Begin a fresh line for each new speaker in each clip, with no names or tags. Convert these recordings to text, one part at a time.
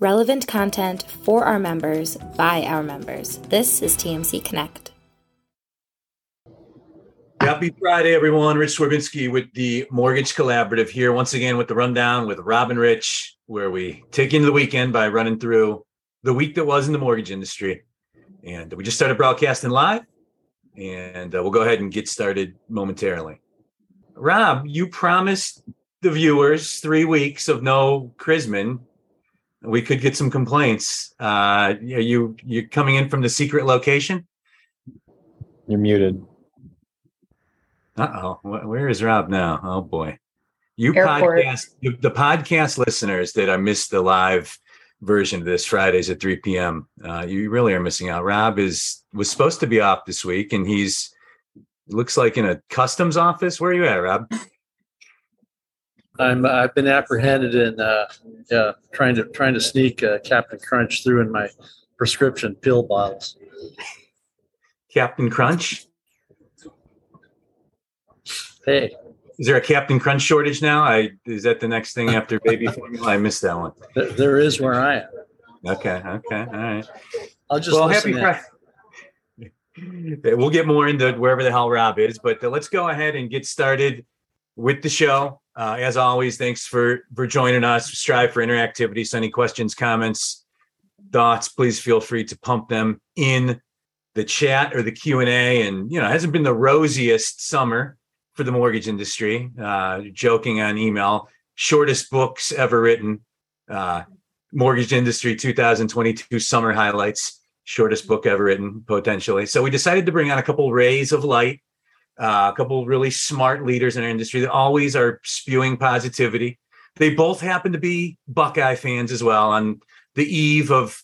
relevant content for our members by our members. This is TMC Connect.
Happy Friday, everyone. Rich Swerbinsky with the Mortgage Collaborative here once again with the rundown with Rob and Rich, where we take into the weekend by running through the week that was in the mortgage industry. And we just started broadcasting live, and uh, we'll go ahead and get started momentarily. Rob, you promised the viewers three weeks of no Chrisman. We could get some complaints. Uh, are you you coming in from the secret location?
You're muted.
Uh oh, where is Rob now? Oh boy, you
Airport.
podcast the podcast listeners that I missed the live version of this Fridays at 3 p.m. Uh, you really are missing out. Rob is was supposed to be off this week, and he's looks like in a customs office. Where are you at, Rob?
I'm I've been apprehended in uh, yeah trying to trying to sneak uh, Captain Crunch through in my prescription pill bottles.
Captain Crunch.
Hey,
Is there a Captain Crunch shortage now? I is that the next thing after baby formula? I missed that one.
th- there is where I am.
Okay, okay, all right.
I'll just
well, happy. Friday. We'll get more into wherever the hell Rob is, but uh, let's go ahead and get started with the show. Uh, as always, thanks for for joining us. Strive for interactivity. So, any questions, comments, thoughts, please feel free to pump them in the chat or the Q and A. And you know, hasn't been the rosiest summer for the mortgage industry. Uh, joking on email, shortest books ever written. Uh, mortgage industry 2022 summer highlights shortest book ever written potentially so we decided to bring on a couple rays of light uh, a couple really smart leaders in our industry that always are spewing positivity they both happen to be buckeye fans as well on the eve of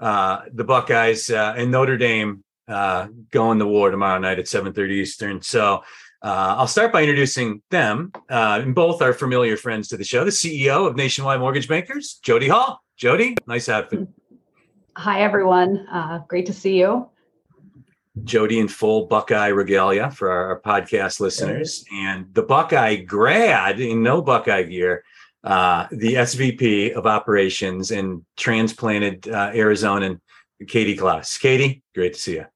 uh, the buckeyes uh, and notre dame uh, going to war tomorrow night at 7.30 eastern so uh, I'll start by introducing them, and both are familiar friends to the show. The CEO of Nationwide Mortgage Bankers, Jody Hall. Jody, nice outfit.
Hi, everyone. Great to see you.
Jody in full Buckeye regalia for our, our podcast listeners, and the Buckeye grad in no Buckeye gear, uh, the SVP of operations and transplanted uh, Arizonan, Katie Klaus. Katie, great to see you.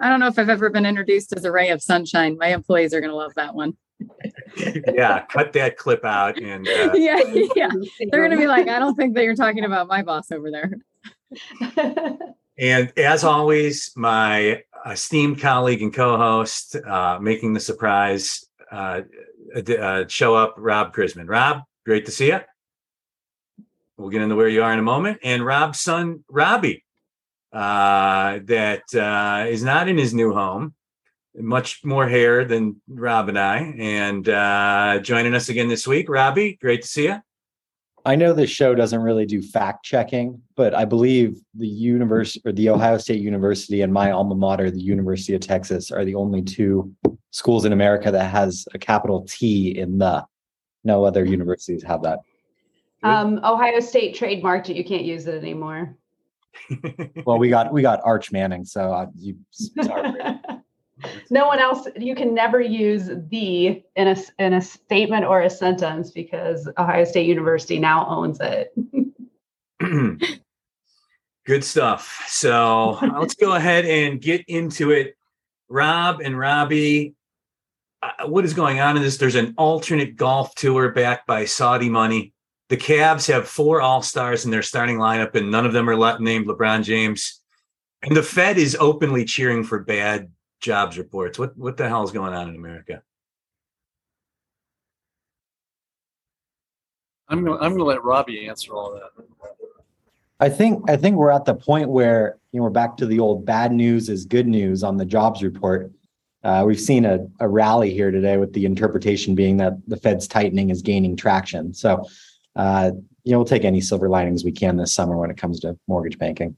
I don't know if I've ever been introduced as a ray of sunshine. My employees are going to love that one.
yeah, cut that clip out and uh,
yeah, yeah. They're going to be like, I don't think that you're talking about my boss over there.
And as always, my esteemed colleague and co-host, uh, making the surprise uh, uh, show up, Rob Chrisman. Rob, great to see you. We'll get into where you are in a moment. And Rob's son, Robbie, uh, that uh, is not in his new home, much more hair than Rob and I, and uh, joining us again this week. Robbie, great to see you.
I know this show doesn't really do fact checking, but I believe the university or the Ohio State University and my alma mater, the University of Texas, are the only two schools in America that has a capital T in the. No other universities have that.
um, Ohio State trademarked it. You can't use it anymore.
Well, we got we got Arch Manning, so I, you, sorry.
no one else. You can never use the in a in a statement or a sentence because Ohio State University now owns it.
Good stuff. So let's go ahead and get into it. Rob and Robbie, uh, what is going on in this? There's an alternate golf tour backed by Saudi money. The Cavs have four All Stars in their starting lineup, and none of them are named LeBron James. And the Fed is openly cheering for bad jobs reports. What what the hell is going on in America?
I'm gonna I'm gonna let Robbie answer all that.
I think I think we're at the point where you know we're back to the old bad news is good news on the jobs report. Uh, we've seen a, a rally here today with the interpretation being that the Fed's tightening is gaining traction. So, uh, you know, we'll take any silver linings we can this summer when it comes to mortgage banking.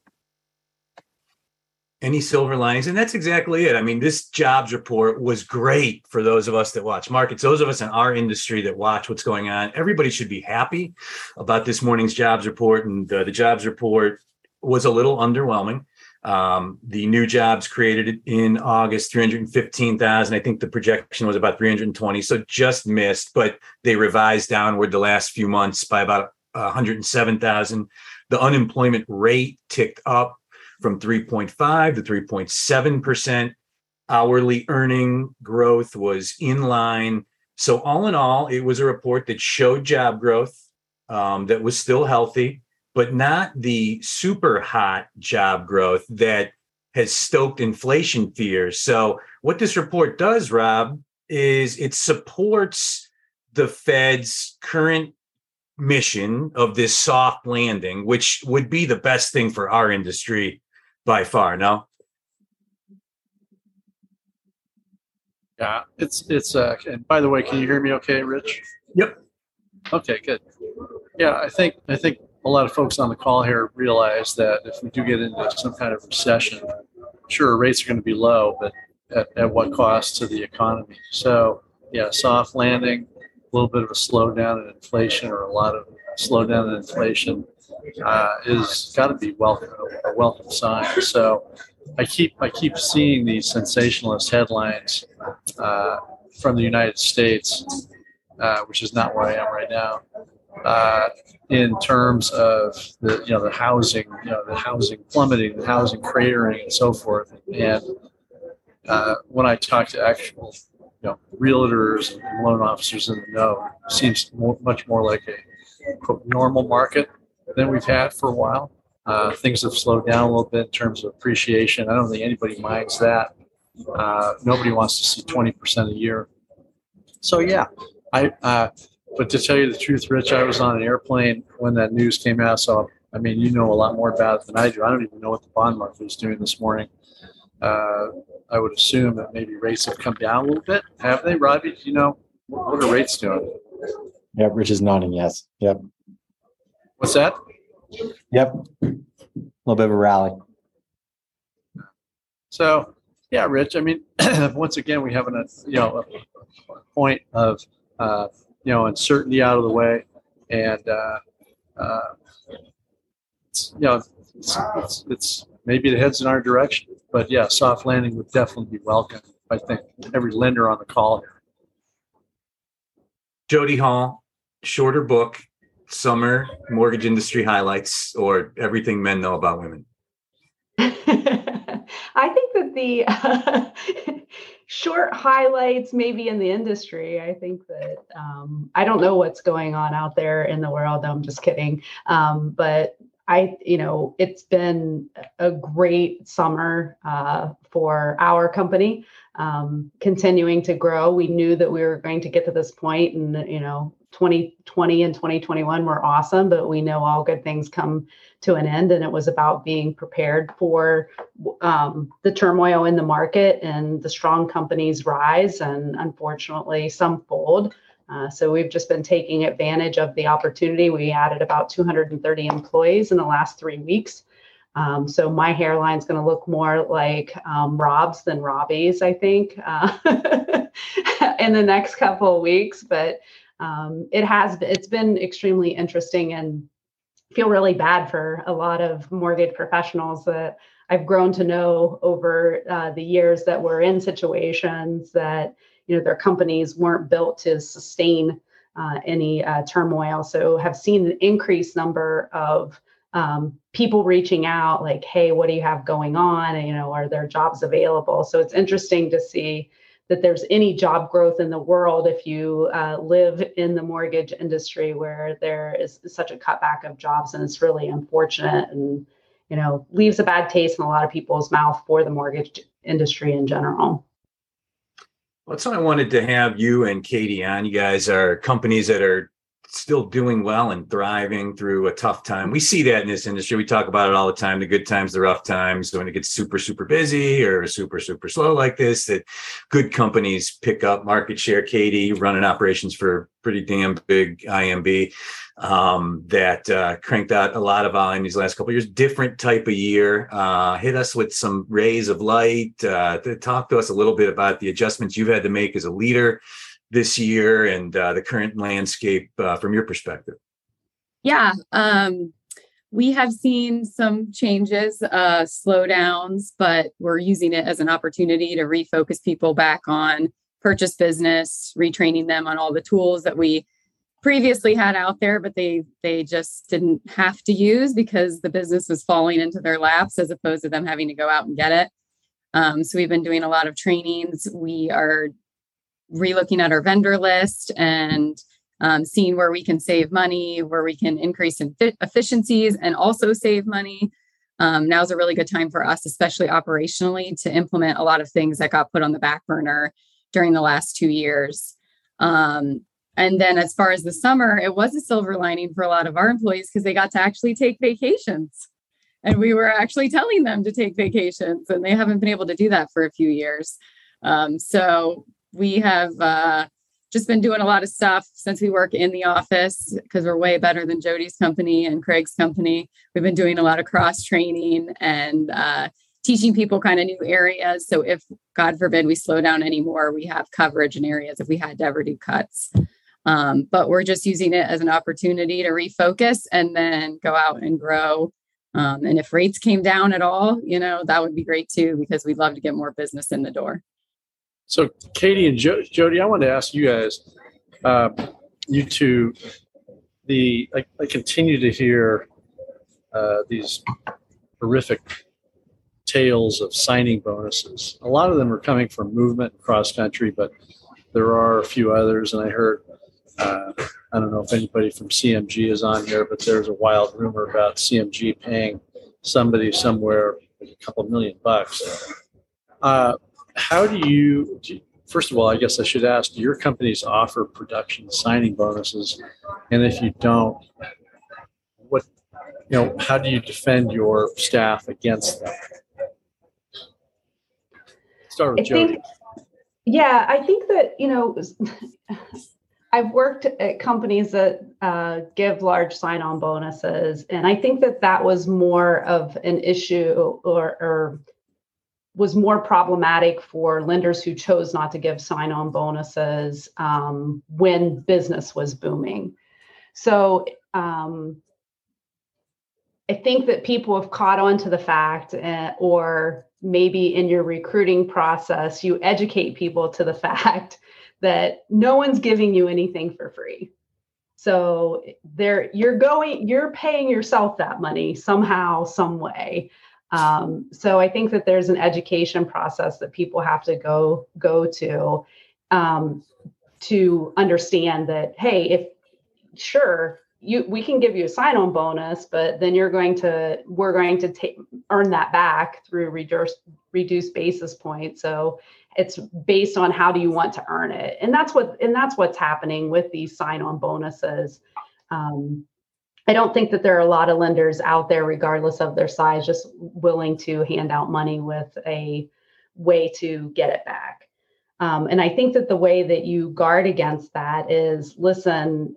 Any silver linings and that's exactly it. I mean this jobs report was great for those of us that watch markets those of us in our industry that watch what's going on. Everybody should be happy about this morning's jobs report and uh, the jobs report was a little underwhelming. Um, the new jobs created in august 315000 i think the projection was about 320 so just missed but they revised downward the last few months by about 107,000. The unemployment rate ticked up from 3.5 to 3.7%. Hourly earning growth was in line. So, all in all, it was a report that showed job growth um, that was still healthy, but not the super hot job growth that has stoked inflation fears. So, what this report does, Rob, is it supports the Fed's current mission of this soft landing, which would be the best thing for our industry by far. No.
Yeah, it's it's uh and by the way, can you hear me okay, Rich?
Yep.
Okay, good. Yeah, I think I think a lot of folks on the call here realize that if we do get into some kind of recession, sure rates are going to be low, but at, at what cost to the economy? So yeah, soft landing, a little bit of a slowdown in inflation or a lot of slowdown in inflation uh, is got to be welcome a welcome sign. So I keep I keep seeing these sensationalist headlines uh, from the United States, uh, which is not where I am right now. Uh, in terms of the you know the housing, you know the housing plummeting, the housing cratering, and so forth. And uh, when I talk to actual you know realtors and loan officers in the know, it seems more, much more like a quote, normal market than we've had for a while. Uh, things have slowed down a little bit in terms of appreciation. I don't think anybody minds that. Uh, nobody wants to see 20% a year. So, yeah, I, uh, but to tell you the truth, Rich, I was on an airplane when that news came out. So, I mean, you know a lot more about it than I do. I don't even know what the bond market is doing this morning. Uh, I would assume that maybe rates have come down a little bit. Have they, Robbie? Do you know what are rates doing?
Yep, Rich is nodding yes. Yep.
What's that?
Yep. A little bit of a rally.
So, yeah, Rich. I mean, once again, we have an you know a point of uh, you know uncertainty out of the way, and uh, uh, it's, you know it's, it's, it's maybe it heads in our direction. But yeah, soft landing would definitely be welcome. I think every lender on the call here.
Jody Hall, shorter book, summer mortgage industry highlights, or everything men know about women.
I think that the uh, short highlights, maybe in the industry, I think that um, I don't know what's going on out there in the world. I'm just kidding. Um, but I, you know, it's been a great summer uh, for our company, um, continuing to grow. We knew that we were going to get to this point, and you know, 2020 and 2021 were awesome, but we know all good things come to an end, and it was about being prepared for um, the turmoil in the market and the strong companies rise, and unfortunately, some fold. Uh, so we've just been taking advantage of the opportunity. We added about 230 employees in the last three weeks. Um, so my hairline is going to look more like um, Rob's than Robbie's, I think, uh, in the next couple of weeks. But um, it has it's been extremely interesting and feel really bad for a lot of mortgage professionals that I've grown to know over uh, the years that were in situations that you know their companies weren't built to sustain uh, any uh, turmoil. So have seen an increased number of um, people reaching out, like, "Hey, what do you have going on? And, you know, are there jobs available?" So it's interesting to see that there's any job growth in the world if you uh, live in the mortgage industry where there is such a cutback of jobs, and it's really unfortunate and you know leaves a bad taste in a lot of people's mouth for the mortgage industry in general.
That's why I wanted to have you and Katie on. You guys are companies that are still doing well and thriving through a tough time. We see that in this industry. We talk about it all the time the good times, the rough times, when it gets super, super busy or super, super slow like this, that good companies pick up market share. Katie running operations for pretty damn big IMB um, that uh, cranked out a lot of volume these last couple years. Different type of year. Uh, hit us with some rays of light. Uh, to talk to us a little bit about the adjustments you've had to make as a leader this year and uh, the current landscape uh, from your perspective.
Yeah. Um, we have seen some changes, uh, slowdowns, but we're using it as an opportunity to refocus people back on purchase business, retraining them on all the tools that we previously had out there, but they they just didn't have to use because the business was falling into their laps as opposed to them having to go out and get it. Um, so we've been doing a lot of trainings. We are relooking at our vendor list and um, seeing where we can save money, where we can increase in efficiencies and also save money. Um, now is a really good time for us, especially operationally, to implement a lot of things that got put on the back burner during the last two years. Um, and then, as far as the summer, it was a silver lining for a lot of our employees because they got to actually take vacations. And we were actually telling them to take vacations, and they haven't been able to do that for a few years. Um, so, we have uh, just been doing a lot of stuff since we work in the office because we're way better than Jody's company and Craig's company. We've been doing a lot of cross training and uh, teaching people kind of new areas. So if God forbid we slow down anymore, we have coverage in areas if we had to ever do cuts. Um, but we're just using it as an opportunity to refocus and then go out and grow. Um, and if rates came down at all, you know, that would be great too, because we'd love to get more business in the door.
So, Katie and jo- Jody, I want to ask you guys, uh, you two, the I, I continue to hear uh, these horrific tales of signing bonuses. A lot of them are coming from movement cross country, but there are a few others. And I heard, uh, I don't know if anybody from CMG is on here, but there's a wild rumor about CMG paying somebody somewhere a couple million bucks. How do you, do first of all, I guess I should ask, do your companies offer production signing bonuses? And if you don't, what, you know, how do you defend your staff against that? Start with
I
Jody.
think, yeah, I think that, you know, I've worked at companies that uh, give large sign on bonuses. And I think that that was more of an issue or, or was more problematic for lenders who chose not to give sign on bonuses um, when business was booming. So, um, I think that people have caught on to the fact, uh, or maybe in your recruiting process, you educate people to the fact that no one's giving you anything for free. So there, you're going, you're paying yourself that money somehow, some way. Um, so I think that there's an education process that people have to go go to um, to understand that hey, if sure you we can give you a sign-on bonus, but then you're going to we're going to earn that back through reduced reduced basis points. So it's based on how do you want to earn it, and that's what and that's what's happening with these sign-on bonuses. Um, I don't think that there are a lot of lenders out there, regardless of their size, just willing to hand out money with a way to get it back. Um, and I think that the way that you guard against that is listen,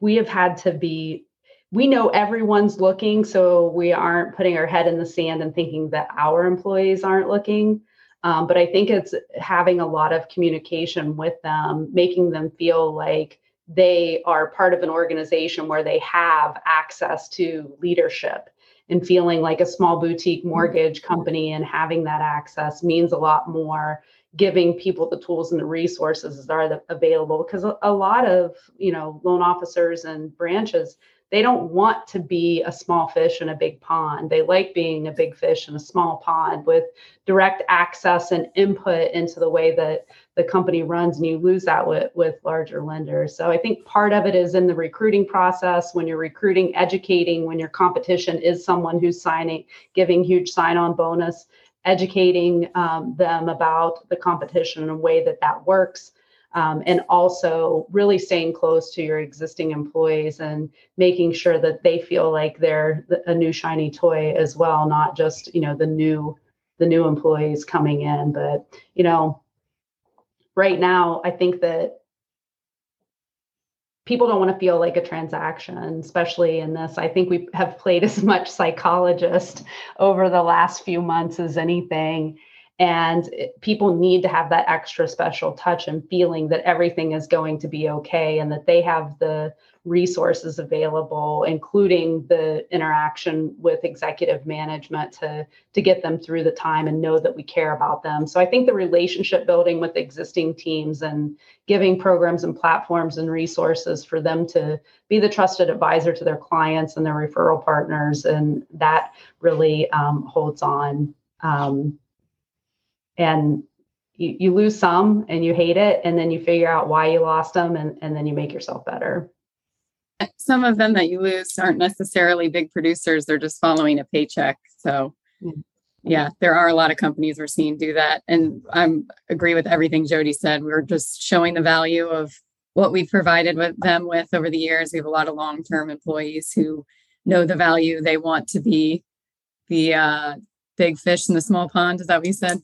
we have had to be we know everyone's looking so we aren't putting our head in the sand and thinking that our employees aren't looking um, but i think it's having a lot of communication with them making them feel like they are part of an organization where they have access to leadership. And feeling like a small boutique mm-hmm. mortgage company and having that access means a lot more. Giving people the tools and the resources that are available because a lot of you know loan officers and branches they don't want to be a small fish in a big pond. They like being a big fish in a small pond with direct access and input into the way that the company runs and you lose that with, with larger lenders so i think part of it is in the recruiting process when you're recruiting educating when your competition is someone who's signing giving huge sign on bonus educating um, them about the competition in a way that that works. Um, and also really staying close to your existing employees and making sure that they feel like they're a new shiny toy as well, not just you know the new the new employees coming in. But you know, right now I think that people don't want to feel like a transaction, especially in this. I think we have played as much psychologist over the last few months as anything. And it, people need to have that extra special touch and feeling that everything is going to be okay and that they have the resources available including the interaction with executive management to to get them through the time and know that we care about them. So i think the relationship building with existing teams and giving programs and platforms and resources for them to be the trusted advisor to their clients and their referral partners and that really um, holds on um, and you, you lose some and you hate it and then you figure out why you lost them and, and then you make yourself better.
Some of them that you lose aren't necessarily big producers they're just following a paycheck so. Yeah. There are a lot of companies we're seeing do that and i'm agree with everything jody said. We're just showing the value of what we've provided with them with over the years. We have a lot of long-term employees who know the value they want to be the uh, big fish in the small pond is that what you said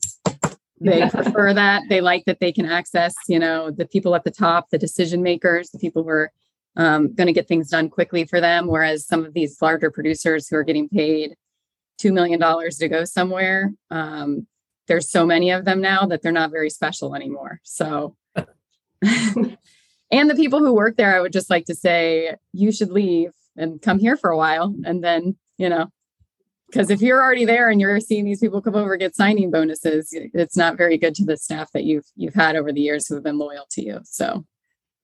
they prefer that. They like that they can access you know the people at the top the decision makers the people who are um, going to get things done quickly for them whereas some of these larger producers who are getting paid $2 million to go somewhere um, there's so many of them now that they're not very special anymore. So and the people who work there i would just like to say you should leave and come here for a while and then you know because if you're already there and you're seeing these people come over get signing bonuses it's not very good to the staff that you've you've had over the years who have been loyal to you so.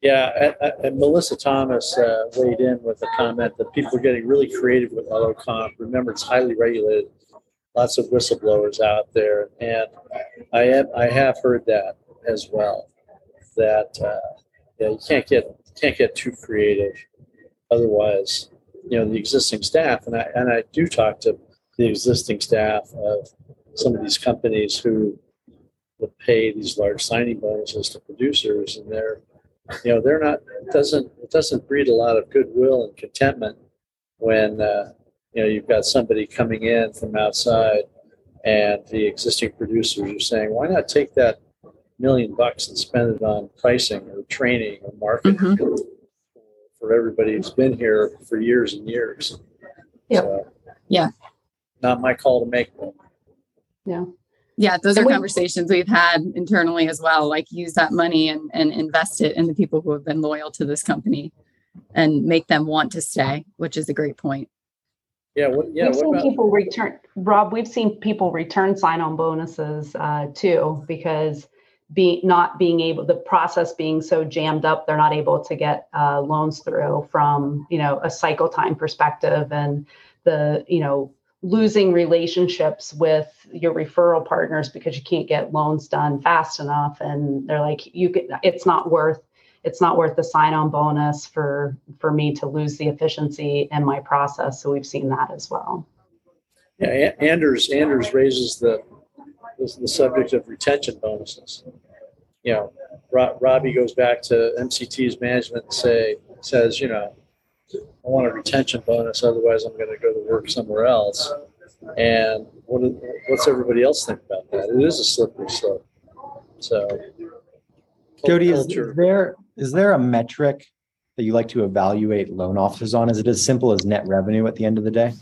Yeah and, melissa thomas uh, weighed in with a comment that people are getting really creative with auto comp remember it's highly regulated lots of whistleblowers out there and i have i have heard that as well that uh, yeah, you can't get can't get too creative. Otherwise you know the existing staff and i and i do talk to the existing staff of some of these companies who would pay these large signing bonuses to producers and they're you know they're not it doesn't it doesn't breed a lot of goodwill and contentment when uh, you know you've got somebody coming in from outside and the existing producers are saying why not take that million bucks and spend it on pricing or training or marketing mm-hmm. for everybody who's been here for years and years
yep. So, yeah
not my call to make.
Yeah.
Yeah, those are conversations we've had internally as well. Like use that money and, and invest it in the people who have been loyal to this company and make them want to stay, which is a great point.
Yeah, what, yeah.
We've
what
seen
about-
people return, Rob. We've seen people return sign-on bonuses uh, too because be not being able the process being so jammed up they're not able to get uh, loans through from you know a cycle time perspective and the you know losing relationships with your referral partners because you can't get loans done fast enough. And they're like you can, it's not worth it's not worth the sign on bonus for for me to lose the efficiency in my process. So we've seen that as well.
Yeah anders anders raises the the subject of retention bonuses. You know Rob, robbie goes back to mct's management and say says you know I want a retention bonus, otherwise I'm going to go to work somewhere else. And what, what's everybody else think about that? It is a slippery slope. So,
Jody, is, is there is there a metric that you like to evaluate loan officers on? Is it as simple as net revenue at the end of the day?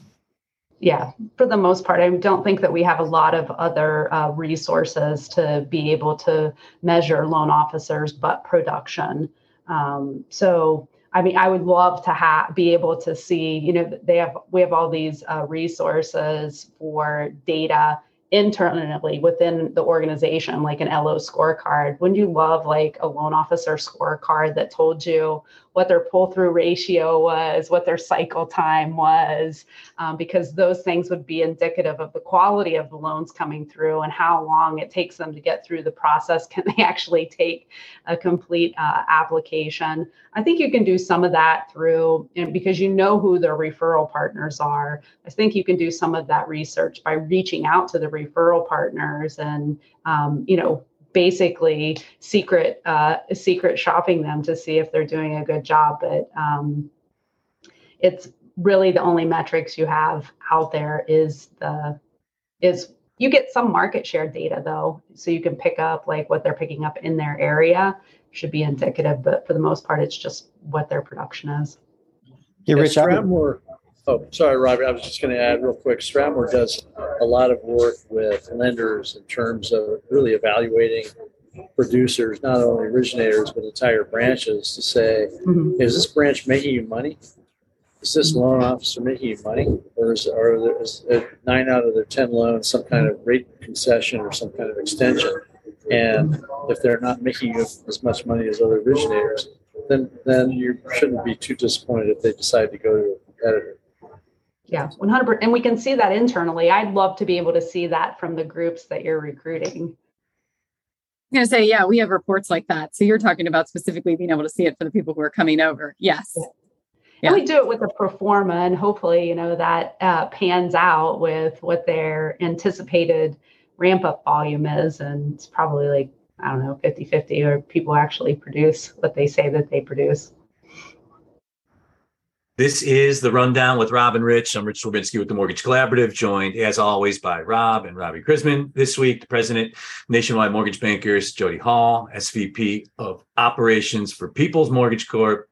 Yeah, for the most part, I don't think that we have a lot of other uh, resources to be able to measure loan officers, but production. Um, so I mean, I would love to have be able to see, you know, they have we have all these uh, resources for data internally within the organization, like an LO scorecard. Wouldn't you love like a loan officer scorecard that told you what their pull through ratio was, what their cycle time was, um, because those things would be indicative of the quality of the loans coming through and how long it takes them to get through the process. Can they actually take a complete uh, application? I think you can do some of that through, know, because you know who their referral partners are. I think you can do some of that research by reaching out to the referral partners and, um, you know, basically secret uh, secret shopping them to see if they're doing a good job. But um, it's really the only metrics you have out there is the is you get some market share data though, so you can pick up like what they're picking up in their area should be indicative, but for the most part, it's just what their production is.
Yeah, Rich,
Stratmor, oh, sorry, Robbie. I was just going to add real quick. Stratmor does a lot of work with lenders in terms of really evaluating producers, not only originators, but entire branches to say,
Mhm.
is this branch making you money? Is this loan officer making you money? Or is, are there, is nine out of their 10 loans some kind of rate concession or some kind of extension? And if they're not making you as much money as other originators, then, then you shouldn't be too disappointed if they decide to go to a competitor.
Yeah, 100%. And we can see that internally. I'd love to be able to see that from the groups that you're recruiting.
I'm going to say, yeah, we have reports like that. So you're talking about specifically being able to see it for the people who are coming over. Yes. Yeah.
And we do it with a pro forma, and hopefully, you know, that uh, pans out with what their anticipated ramp up volume is. And it's probably like, I don't know, 50 50, or people actually produce what they say that they produce.
This is the rundown with Rob and Rich. I'm Rich Swerbinsky with the Mortgage Collaborative, joined as always by Rob and Robbie Chrisman. This week, the president, Nationwide Mortgage Bankers, Jody Hall, SVP of Operations for People's Mortgage Corp,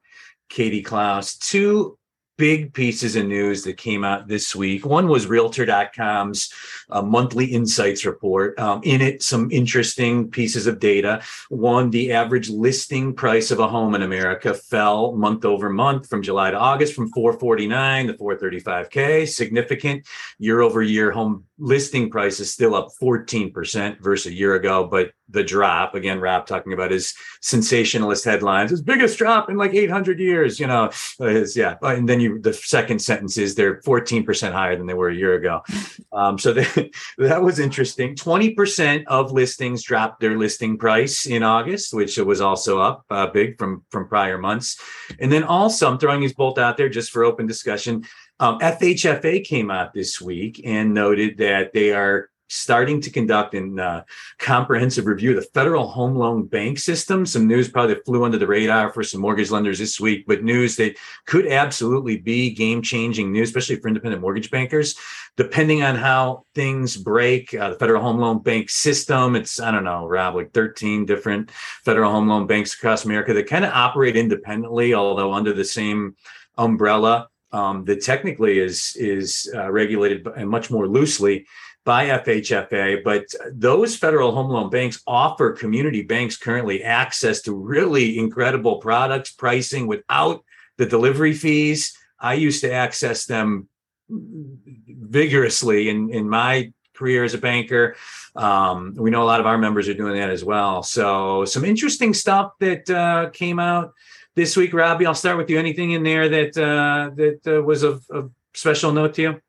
Katie Klaus. Two big pieces of news that came out this week. One was Realtor.com's uh, monthly insights report. Um, in it, some interesting pieces of data. One, the average listing price of a home in America fell month over month from July to August from 449 to 435k. Significant year over year home listing price is still up 14% versus a year ago, but the drop again, Rob talking about his sensationalist headlines, his biggest drop in like 800 years, you know, is yeah. And then you, the second sentence is they're 14% higher than they were a year ago. Um, so they, that was interesting. 20% of listings dropped their listing price in August, which was also up uh, big from, from prior months. And then also I'm throwing these both out there just for open discussion. Um, FHFA came out this week and noted that they are starting to conduct a uh, comprehensive review of the federal home loan bank system. Some news probably flew under the radar for some mortgage lenders this week, but news that could absolutely be game changing news, especially for independent mortgage bankers. Depending on how things break, uh, the federal home loan bank system, it's, I don't know, Rob, like 13 different federal home loan banks across America that kind of operate independently, although under the same umbrella. Um, that technically is is uh, regulated much more loosely by FHFA, but those federal home loan banks offer community banks currently access to really incredible products, pricing without the delivery fees. I used to access them vigorously in, in my career as a banker. Um, we know a lot of our members are doing that as well. So, some interesting stuff that uh, came out this week. Robbie, I'll start with you. Anything in there that uh, that uh, was of, of special note to you?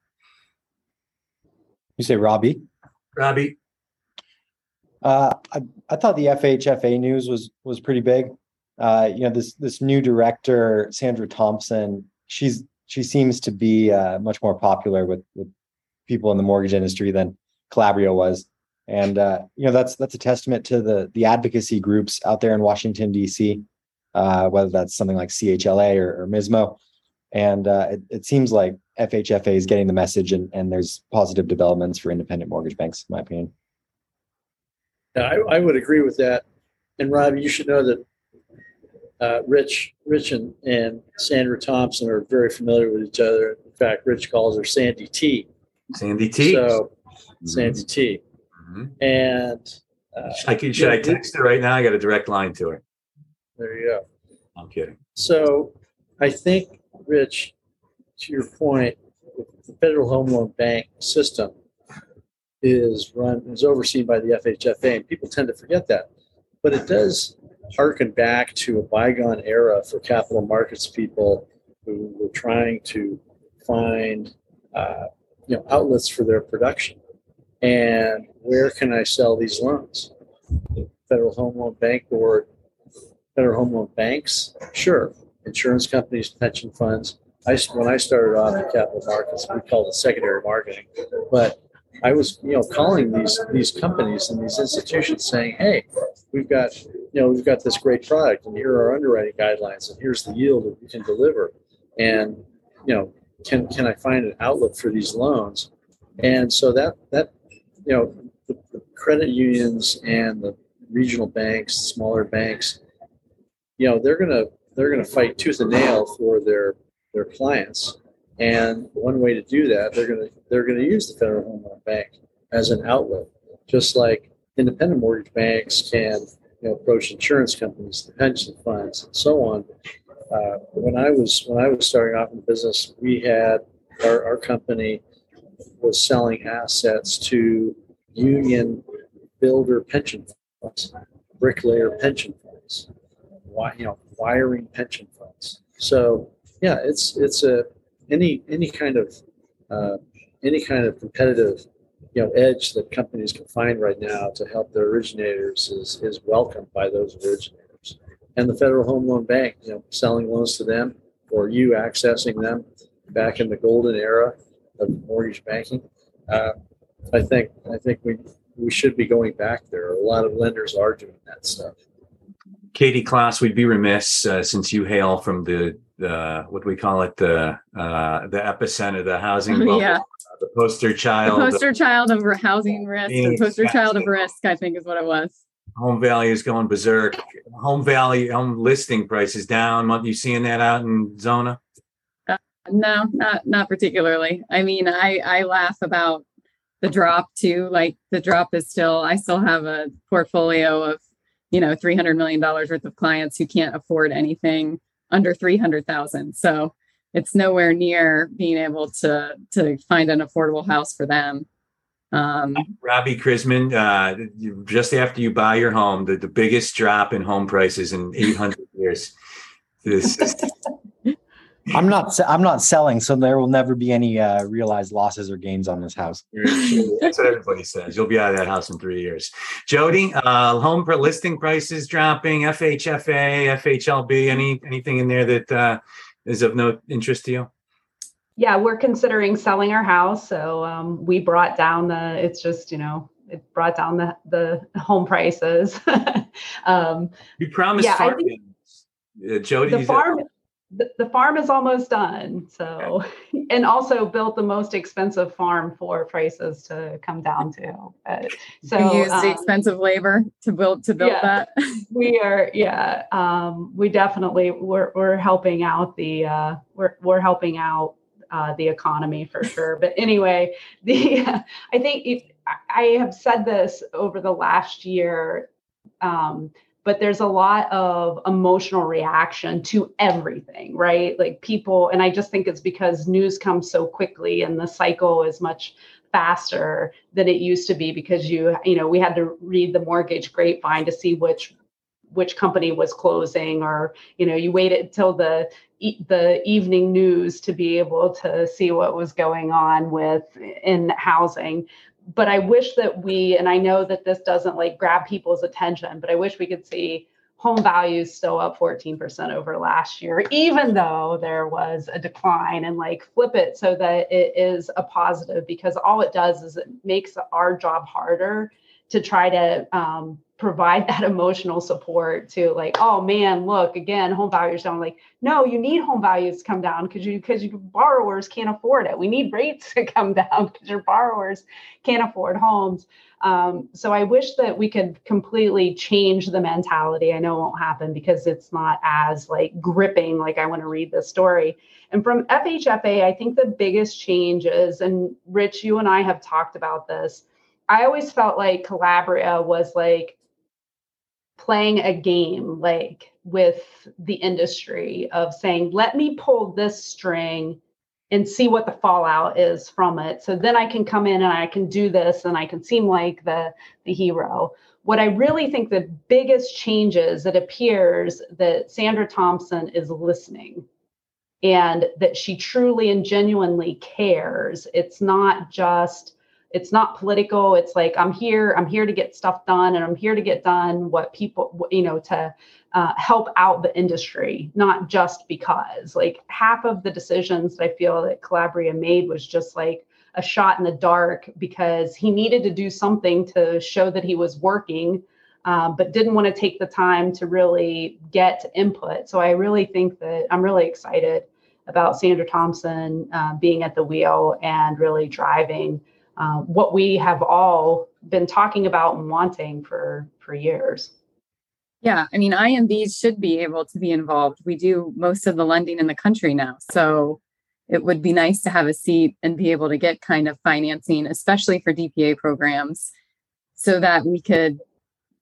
You say Robbie?
Robbie.
Uh, I, I thought the FHFA news was was pretty big. Uh, you know, this this new director, Sandra Thompson, she's she seems to be uh, much more popular with with people in the mortgage industry than Calabria was, and uh, you know that's that's a testament to the the advocacy groups out there in Washington D.C. Uh, whether that's something like CHLA or, or MISMO, and uh, it, it seems like FHFA is getting the message, and, and there's positive developments for independent mortgage banks, in my opinion.
Yeah, I, I would agree with that. And Rob, you should know that uh, Rich, Rich and, and Sandra Thompson are very familiar with each other. In fact, Rich calls her Sandy T.
Sandy T.
So Sandy T.
Mm-hmm.
And
uh, I can, should I text her right now? I got a direct line to her.
There you go.
I'm kidding.
So I think, Rich, to your point, the federal home loan bank system is run is overseen by the FHFA, and people tend to forget that. But it does harken back to a bygone era for capital markets people who were trying to find uh, you know outlets for their production. And where can I sell these loans? The Federal Home Loan Bank Board, Federal Home Loan banks, sure. Insurance companies, pension funds, I, when I started off in capital markets, we called it secondary marketing. But I was, you know, calling these these companies and these institutions saying, "Hey, we've got, you know, we've got this great product, and here are our underwriting guidelines, and here's the yield that we can deliver, and you know, can can I find an outlet for these loans?" And so that that, you know, the, the credit unions and the regional banks, smaller banks, you know, they're gonna they're gonna fight tooth and nail for their their clients. And one way to do that, they're to they're to use the Federal Home Loan Bank as an outlet, just like independent mortgage banks can you know, approach insurance companies, the pension funds, and so on. Uh, when I was when I was starting off in business, we had our, our company was selling assets to union builder pension funds, bricklayer pension funds, you know, wiring pension funds. So yeah, it's it's a any any kind of uh, any kind of competitive you know edge that companies can find right now to help their originators is is welcomed by those originators. And the Federal Home Loan Bank, you know, selling loans to them or you accessing them back in the golden era of mortgage banking. Uh, I think I think we we should be going back there. A lot of lenders are doing that stuff.
Katie Klaas, we'd be remiss uh, since you hail from the the what do we call it the uh, the epicenter, the housing bubble,
yeah.
the poster child,
the poster child of housing risk, the poster child of risk. I think is what it was.
Home values going berserk. Home value, home listing prices down. You seeing that out in Zona?
Uh, no, not not particularly. I mean, I I laugh about the drop too. Like the drop is still. I still have a portfolio of you know, $300 million worth of clients who can't afford anything under 300,000. So it's nowhere near being able to, to find an affordable house for them.
Um, Robbie Chrisman, uh, just after you buy your home, the, the biggest drop in home prices in 800 years. This
I'm not. I'm not selling, so there will never be any uh, realized losses or gains on this house.
That's what everybody says. You'll be out of that house in three years. Jody, uh, home per listing prices dropping. FHFA, FHLB. Any anything in there that uh, is of no interest to you?
Yeah, we're considering selling our house, so um, we brought down the. It's just you know it brought down the the home prices.
um, you promised yeah, farm. Think, uh, Jody,
the farm the, the farm is almost done. So, and also built the most expensive farm for prices to come down to. But, so
we use um, the expensive labor to build to build yeah, that.
we are, yeah. Um, we definitely we're we're helping out the uh, we're we're helping out uh, the economy for sure. But anyway, the I think if, I have said this over the last year. Um, but there's a lot of emotional reaction to everything, right? Like people, and I just think it's because news comes so quickly and the cycle is much faster than it used to be because you, you know, we had to read the mortgage grapevine to see which which company was closing or you know you waited until the the evening news to be able to see what was going on with in housing but I wish that we, and I know that this doesn't like grab people's attention, but I wish we could see home values still up 14% over last year, even though there was a decline and like flip it so that it is a positive because all it does is it makes our job harder to try to um, provide that emotional support to like oh man look again home values down. Like no you need home values to come down because you because your borrowers can't afford it. We need rates to come down because your borrowers can't afford homes. Um, so i wish that we could completely change the mentality. I know it won't happen because it's not as like gripping like i want to read this story. And from fhfa i think the biggest change is and rich you and i have talked about this I always felt like Calabria was like playing a game like with the industry of saying let me pull this string and see what the fallout is from it. So then i can come in and i can do this and i can seem like the the hero. What i really think the biggest changes it appears that sandra thompson is listening and that she truly and genuinely cares. It's not just it's not political. It's like i'm here i'm here to get stuff done and i'm here to get done what people you know to uh, help out the industry not just because. Like half of the decisions that i feel that calabria made was just like a shot in the dark because he needed to do something to show that he was working um, but didn't want to take the time to really get input. So i really think that i'm really excited about sandra thompson uh, being at the wheel and really driving uh, what we have all been talking about and wanting for for years.
Yeah, I mean, IMBs should be able to be involved. We do most of the lending in the country now, so it would be nice to have a seat and be able to get kind of financing, especially for DPA programs, so that we could,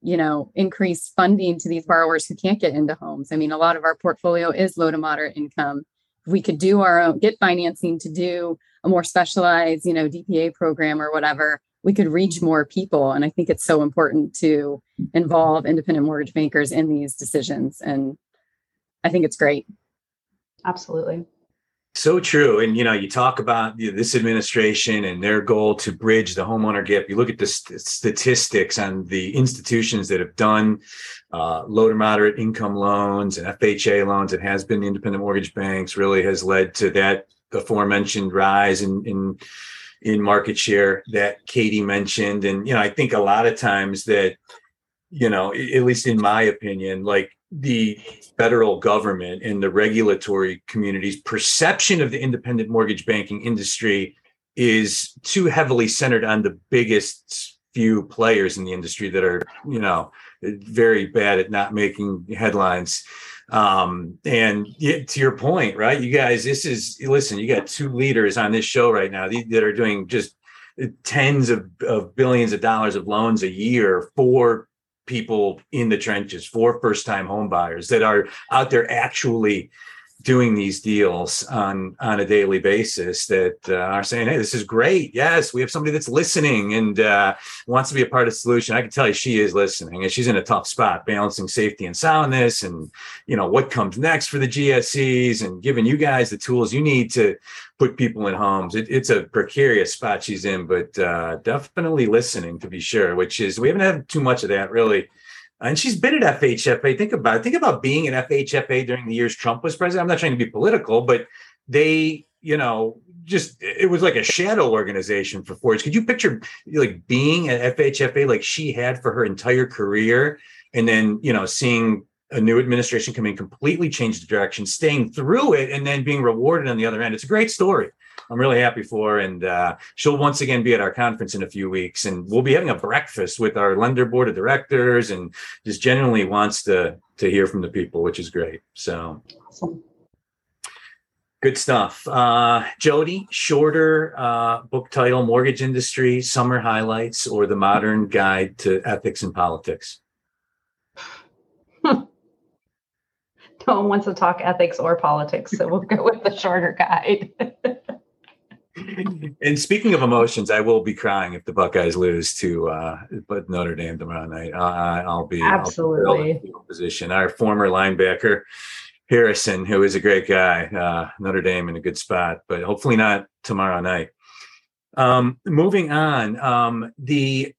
you know, increase funding to these borrowers who can't get into homes. I mean, a lot of our portfolio is low to moderate income. We could do our own, get financing to do a more specialized, you know, DPA program or whatever, we could reach more people. And I think it's so important to involve independent mortgage bankers in these decisions. And I think it's great.
Absolutely.
So true. And, you know, you talk about you know, this administration and their goal to bridge the homeowner gap. You look at the st- statistics on the institutions that have done uh, low to moderate income loans and FHA loans. It has been independent mortgage banks really has led to that aforementioned rise in, in, in market share that Katie mentioned. And, you know, I think a lot of times that, you know, at least in my opinion, like the federal government and the regulatory community's perception of the independent mortgage banking industry is too heavily centered on the biggest few players in the industry that are you know very bad at not making headlines. Um and to your point right you guys this is listen you got two leaders on this show right now that are doing just tens of, of billions of dollars of loans a year for people in the trenches for first time home buyers that are out there actually doing these deals on on a daily basis that uh, are saying hey this is great. Yes we have somebody that's listening and uh, wants to be a part of the solution. I can tell you she is listening and she's in a tough spot balancing safety and soundness and you know what comes next for the GSEs and giving you guys the tools you need to put people in homes. It, it's a precarious spot she's in but uh, definitely listening to be sure which is we haven't had too much of that really and she's been at FHFA. Think about it. Think about being at FHFA during the years Trump was president. I'm not trying to be political, but they, you know, just it was like a shadow organization for Ford. Could you picture like being at FHFA like she had for her entire career, and then you know seeing a new administration come in, completely change the direction, staying through it, and then being rewarded on the other end. It's a great story. I'm really happy for. And uh, she'll once again be at our conference in a few weeks, and we'll be having a breakfast with our lender board of directors, and just genuinely wants to to hear from the people, which is great. So. Awesome. Good stuff. Uh, Jody, shorter uh, book title, Mortgage Industry, Summer Highlights, or The Modern Guide to Ethics and Politics?
no one wants to talk ethics or politics, so we'll go with the shorter guide.
and speaking of emotions, I will be crying if the Buckeyes lose to uh, but Notre Dame tomorrow night. Uh, I'll be
absolutely
I'll be position. Our former linebacker Harrison, who is a great guy, uh, Notre Dame in a good spot, but hopefully not tomorrow night. Um, moving on, um, the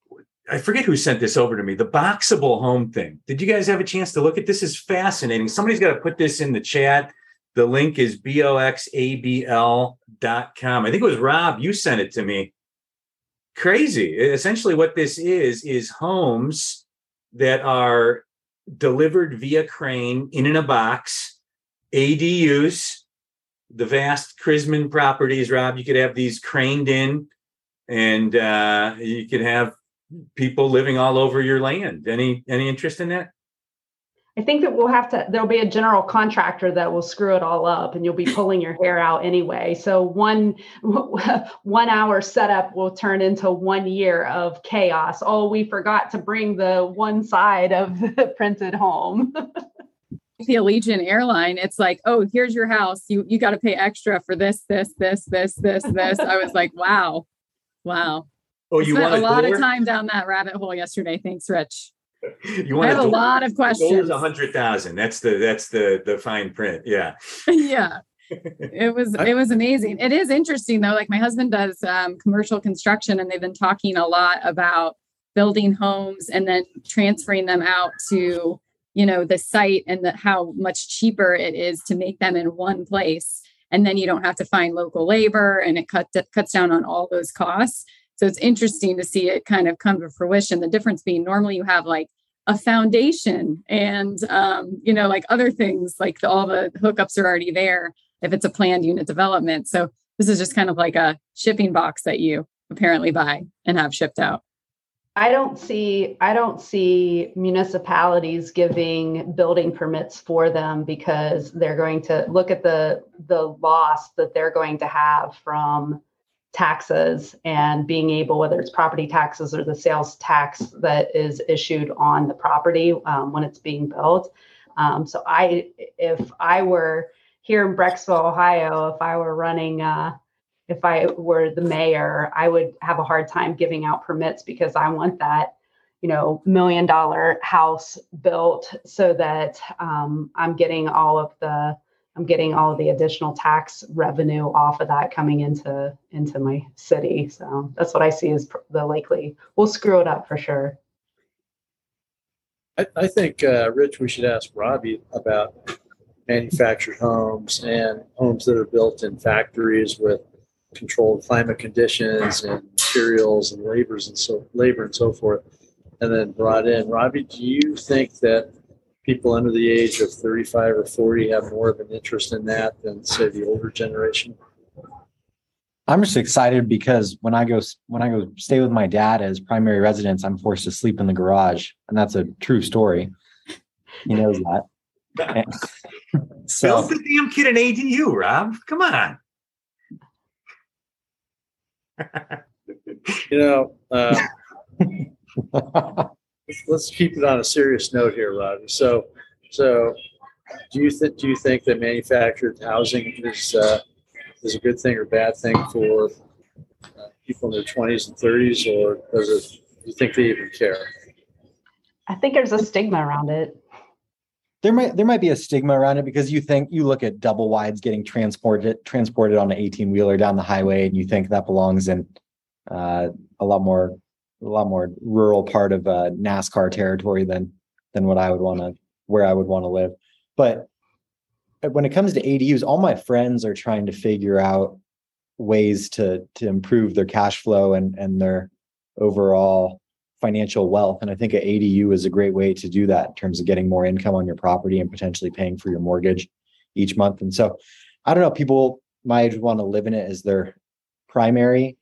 I forget who sent this over to me. The boxable home thing. Did you guys have a chance to look at this? Is fascinating. Somebody's got to put this in the chat. The link is boxabl.com. I think it was Rob, you sent it to me. Crazy. Essentially, what this is, is homes that are delivered via crane in in a box, ADUs, the vast Chrisman properties, Rob. You could have these craned in and uh, you could have people living all over your land. Any any interest in that?
I think that we'll have to, there'll be a general contractor that will screw it all up and you'll be pulling your hair out anyway. So one, one hour setup will turn into one year of chaos. Oh, we forgot to bring the one side of the printed home.
the Allegiant airline, it's like, oh, here's your house. You you got to pay extra for this, this, this, this, this, this. I was like, wow, wow. Oh, you spent a lot door? of time down that rabbit hole yesterday. Thanks, Rich
you want
I have a lot of questions.
A hundred thousand. That's the that's the the fine print. Yeah.
yeah. it was it was amazing. It is interesting though. Like my husband does um, commercial construction, and they've been talking a lot about building homes and then transferring them out to you know the site and the, how much cheaper it is to make them in one place and then you don't have to find local labor and it cut, cuts down on all those costs so it's interesting to see it kind of come to fruition. The difference being normally you have like a foundation and um, you know like other things like the, all the hookups are already there if it's a planned unit development. So this is just kind of like a shipping box that you apparently buy and have shipped out.
I don't see I don't see municipalities giving building permits for them because they're going to look at the the loss that they're going to have from taxes and being able whether it's property taxes or the sales tax that is issued on the property um, when it's being built. Um, so I if I were here in Brecksville, Ohio, if I were running uh, if I were the mayor, I would have a hard time giving out permits because I want that, you know, million dollar house built so that um, I'm getting all of the I'm getting all the additional tax revenue off of that coming into into my city. So that's what I see as the likely. We'll screw it up for sure.
I, I think, uh, Rich, we should ask Robbie about manufactured homes and homes that are built in factories with controlled climate conditions and materials and labors and so labor and so forth, and then brought in. Robbie, do you think that people under the age of 35 or 40 have more of an interest in that than say the older generation?
I'm just excited because when I go when I go stay with my dad as primary residence, I'm forced to sleep in the garage, and that's a true story. He knows that.
so, Build the damn kid an ADU, Rob. Come on.
you know, uh, let's keep it on a serious note here, Robbie. So, so do you think do you think that manufactured housing is uh, is a good thing or bad thing for uh, people in their twenties and thirties, or does it? Do you think they even care?
I think there's a stigma around it
there might there might be a stigma around it because you think you look at double wides getting transported transported on an 18 wheeler down the highway and you think that belongs in uh, a lot more a lot more rural part of uh, NASCAR territory than than what I would want to where I would want to live. But when it comes to ADUs, all my friends are trying to figure out ways to to improve their cash flow and and their overall financial wealth. And I think an ADU is a great way to do that in terms of getting more income on your property and potentially paying for your mortgage each month. And so I don't know, people might want to live in it as their primary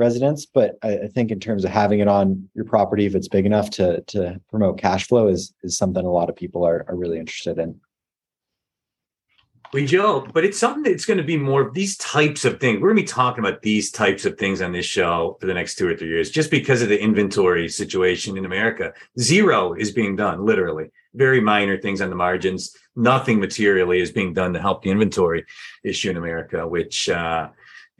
residence, but I, I think in terms of having it on your property, if it's big enough to to promote cash flow is is something a lot of people are, are really interested in.
We joke, but it's something that's going to be more of these types of things. We're going to be talking about these types of things on this show for the next two or three years, just because of the inventory situation in America. Zero is being done, literally. Very minor things on the margins. Nothing materially is being done to help the inventory issue in America, which, uh,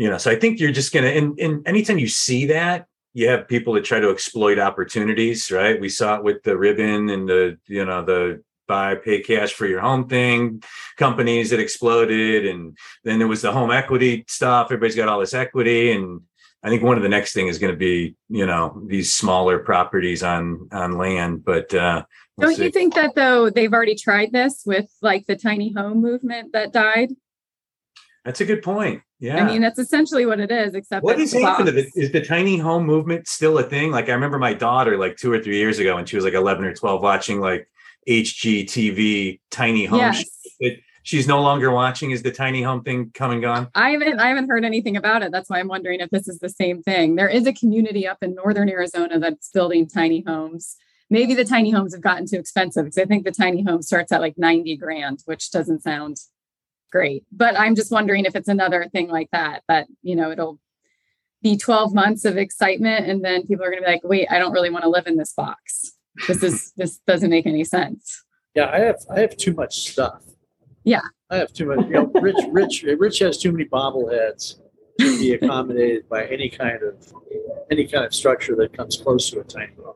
you know, so I think you're just going to, and, and anytime you see that, you have people that try to exploit opportunities, right? We saw it with the ribbon and the, you know, the buy pay cash for your home thing companies that exploded and then there was the home equity stuff everybody's got all this equity and i think one of the next thing is going to be you know these smaller properties on on land but uh
we'll don't see. you think that though they've already tried this with like the tiny home movement that died
that's a good point yeah.
I mean, that's essentially what it is, except
what is happening to the, is the tiny home movement still a thing? Like I remember my daughter like two or three years ago when she was like 11 or 12 watching like HGTV tiny home. Yes. she's no longer watching. Is the tiny home thing come and gone?
I haven't I haven't heard anything about it. That's why I'm wondering if this is the same thing. There is a community up in northern Arizona that's building tiny homes. Maybe the tiny homes have gotten too expensive because I think the tiny home starts at like 90 grand, which doesn't sound great. But I'm just wondering if it's another thing like that, that, you know, it'll be 12 months of excitement and then people are going to be like, wait, I don't really want to live in this box. This is this doesn't make any sense.
Yeah i have i have too much stuff.
Yeah.
I have too much you know rich rich rich has too many bobbleheads to be accommodated by any kind of any kind of structure that comes close to a tiny home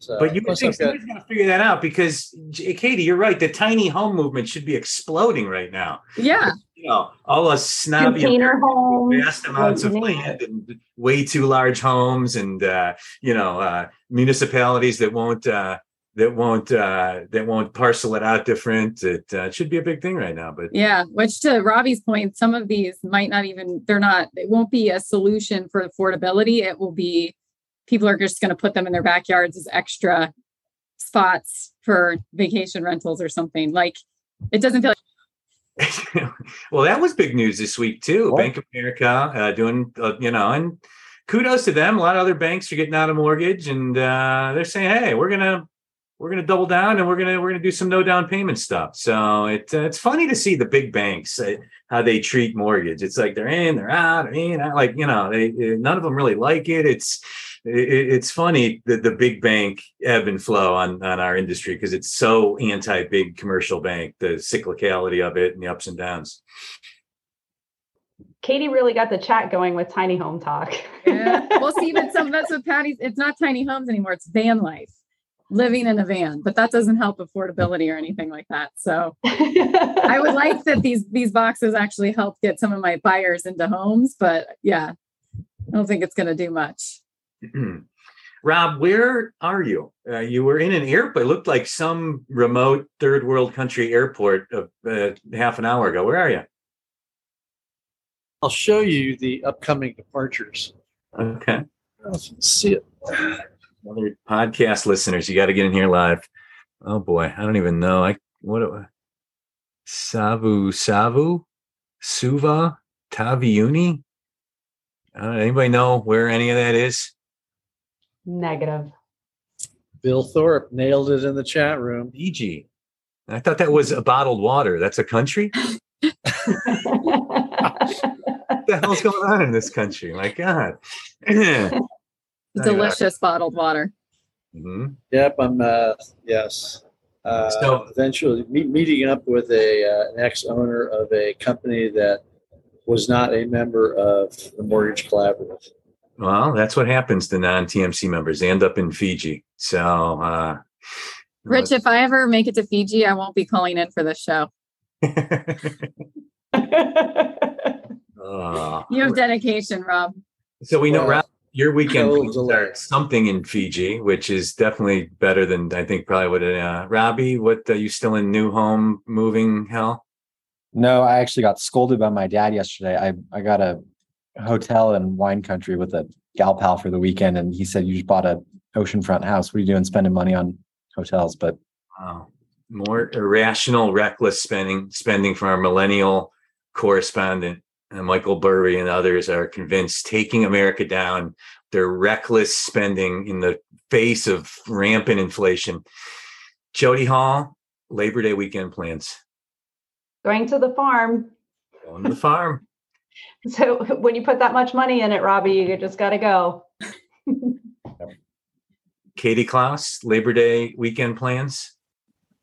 so, but you think somebody's going to figure that out because Katie, you're right. The tiny home movement should be exploding right now.
Yeah,
you know, all the snobby vast amounts of land and way too large homes, and uh, you know, uh, municipalities that won't uh, that won't uh, that won't parcel it out different. It, uh, it should be a big thing right now. But
yeah, which to Robbie's point, some of these might not even they're not. It won't be a solution for affordability. It will be people are just going to put them in their backyards as extra spots for vacation rentals or something. Like it doesn't feel like
well, that was big news this week too. What? Bank of America uh, doing, uh, you know, and kudos to them. A lot of other banks are getting out of mortgage, and uh, they're saying, "Hey, we're gonna we're gonna double down, and we're gonna we're gonna do some no down payment stuff." So it uh, it's funny to see the big banks uh, how they treat mortgage. It's like they're in, they're out, they're in, out. like you know, they none of them really like it. It's it, it's funny that the big bank ebb and flow on on our industry because it's so anti big commercial bank, the cyclicality of it and the ups and downs.
Katie really got the chat going with tiny home talk.
yeah. Well, see, but some of that's what Patty's. It's not tiny homes anymore. It's van life, living in a van. But that doesn't help affordability or anything like that. So I would like that these these boxes actually help get some of my buyers into homes. But yeah, I don't think it's going to do much.
Rob, where are you? Uh, you were in an airport. It looked like some remote third world country airport of, uh, half an hour ago. Where are you?
I'll show you the upcoming departures.
Okay.
Let's see it.
Other podcast listeners, you got to get in here live. Oh boy, I don't even know. I what Savu Savu Suva Taviuni. Uh, anybody know where any of that is?
Negative.
Bill Thorpe nailed it in the chat room.
Fiji. I thought that was a bottled water. That's a country. what the hell's going on in this country? My God.
Delicious bottled water.
Mm-hmm.
Yep, I'm. Uh, yes. Uh, so eventually, meet, meeting up with a uh, an ex owner of a company that was not a member of the Mortgage Collaborative.
Well, that's what happens to non TMC members. They end up in Fiji. So, uh,
Rich, if I ever make it to Fiji, I won't be calling in for this show. uh, you have dedication, Rob.
So we know, Rob, your weekend are something in Fiji, which is definitely better than I think probably what. Uh, Robbie, what are you still in new home moving hell?
No, I actually got scolded by my dad yesterday. I I got a hotel in wine country with a gal pal for the weekend, and he said, "You just bought a oceanfront house. What are you doing spending money on hotels?" But
wow. more irrational, reckless spending spending from our millennial correspondent, uh, Michael Burry, and others are convinced taking America down. Their reckless spending in the face of rampant inflation. Jody Hall, Labor Day weekend plans.
Going to the farm.
Going to the farm.
So when you put that much money in it, Robbie, you just got to go.
Katie Klaus, Labor Day weekend plans?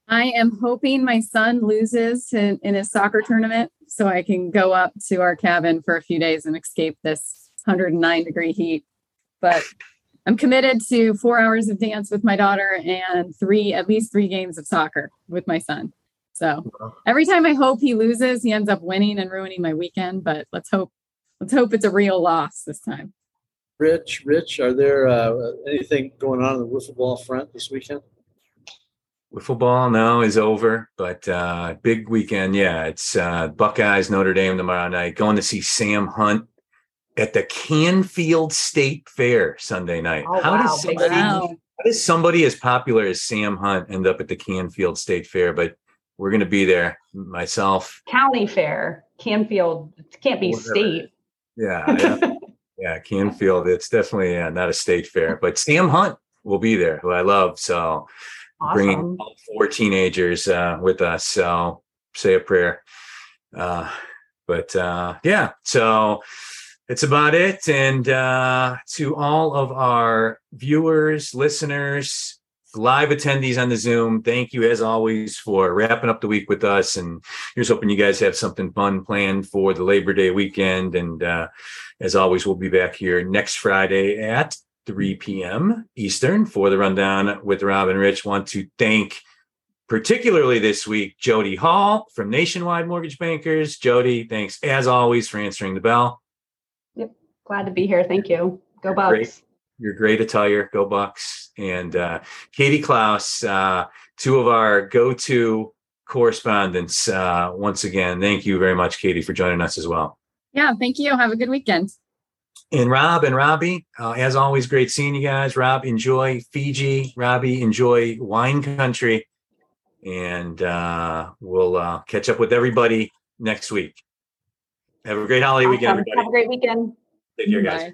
I am hoping my son loses in, in his soccer tournament so I can go up to our cabin for a few days and escape this 109 degree heat. But I'm committed to four hours of dance with my daughter and three, at least three games of soccer with my son. So every time I hope he loses, he ends up winning and ruining my weekend. But let's hope, let's hope it's a real loss this time.
Rich, Rich, are there uh, anything going on in the wiffle ball front this weekend?
Wiffle ball now is over, but uh, big weekend. Yeah, it's uh, Buckeyes Notre Dame tomorrow night. Going to see Sam Hunt at the Canfield State Fair Sunday night.
Oh,
how
wow.
does somebody?
Wow.
How does somebody as popular as Sam Hunt end up at the Canfield State Fair? But we're going to be there. Myself,
County Fair, Canfield can't be
Whatever.
state.
yeah, yeah, yeah, Canfield. It's definitely uh, not a state fair, but Sam Hunt will be there, who I love. So bringing all four teenagers uh, with us. So say a prayer. Uh, but uh, yeah, so it's about it. And uh, to all of our viewers, listeners, live attendees on the Zoom, thank you as always for wrapping up the week with us. And here's hoping you guys have something fun planned for the Labor Day weekend. And uh, as always, we'll be back here next Friday at 3 p.m. Eastern for the rundown with Rob and Rich. Want to thank particularly this week Jody Hall from Nationwide Mortgage Bankers. Jody, thanks as always for answering the bell.
Yep, glad to be here. Thank you. Go Bucks.
Great. You're great attire. Go Bucks. And uh, Katie Klaus, uh, two of our go-to correspondents. Uh, once again, thank you very much, Katie, for joining us as well.
Yeah, thank you. Have a good weekend.
And Rob and Robbie, uh, as always, great seeing you guys. Rob, enjoy Fiji. Robbie, enjoy wine country. And uh, we'll uh, catch up with everybody next week. Have a great holiday weekend, everybody.
Have a great weekend.
Take care, guys.
Bye.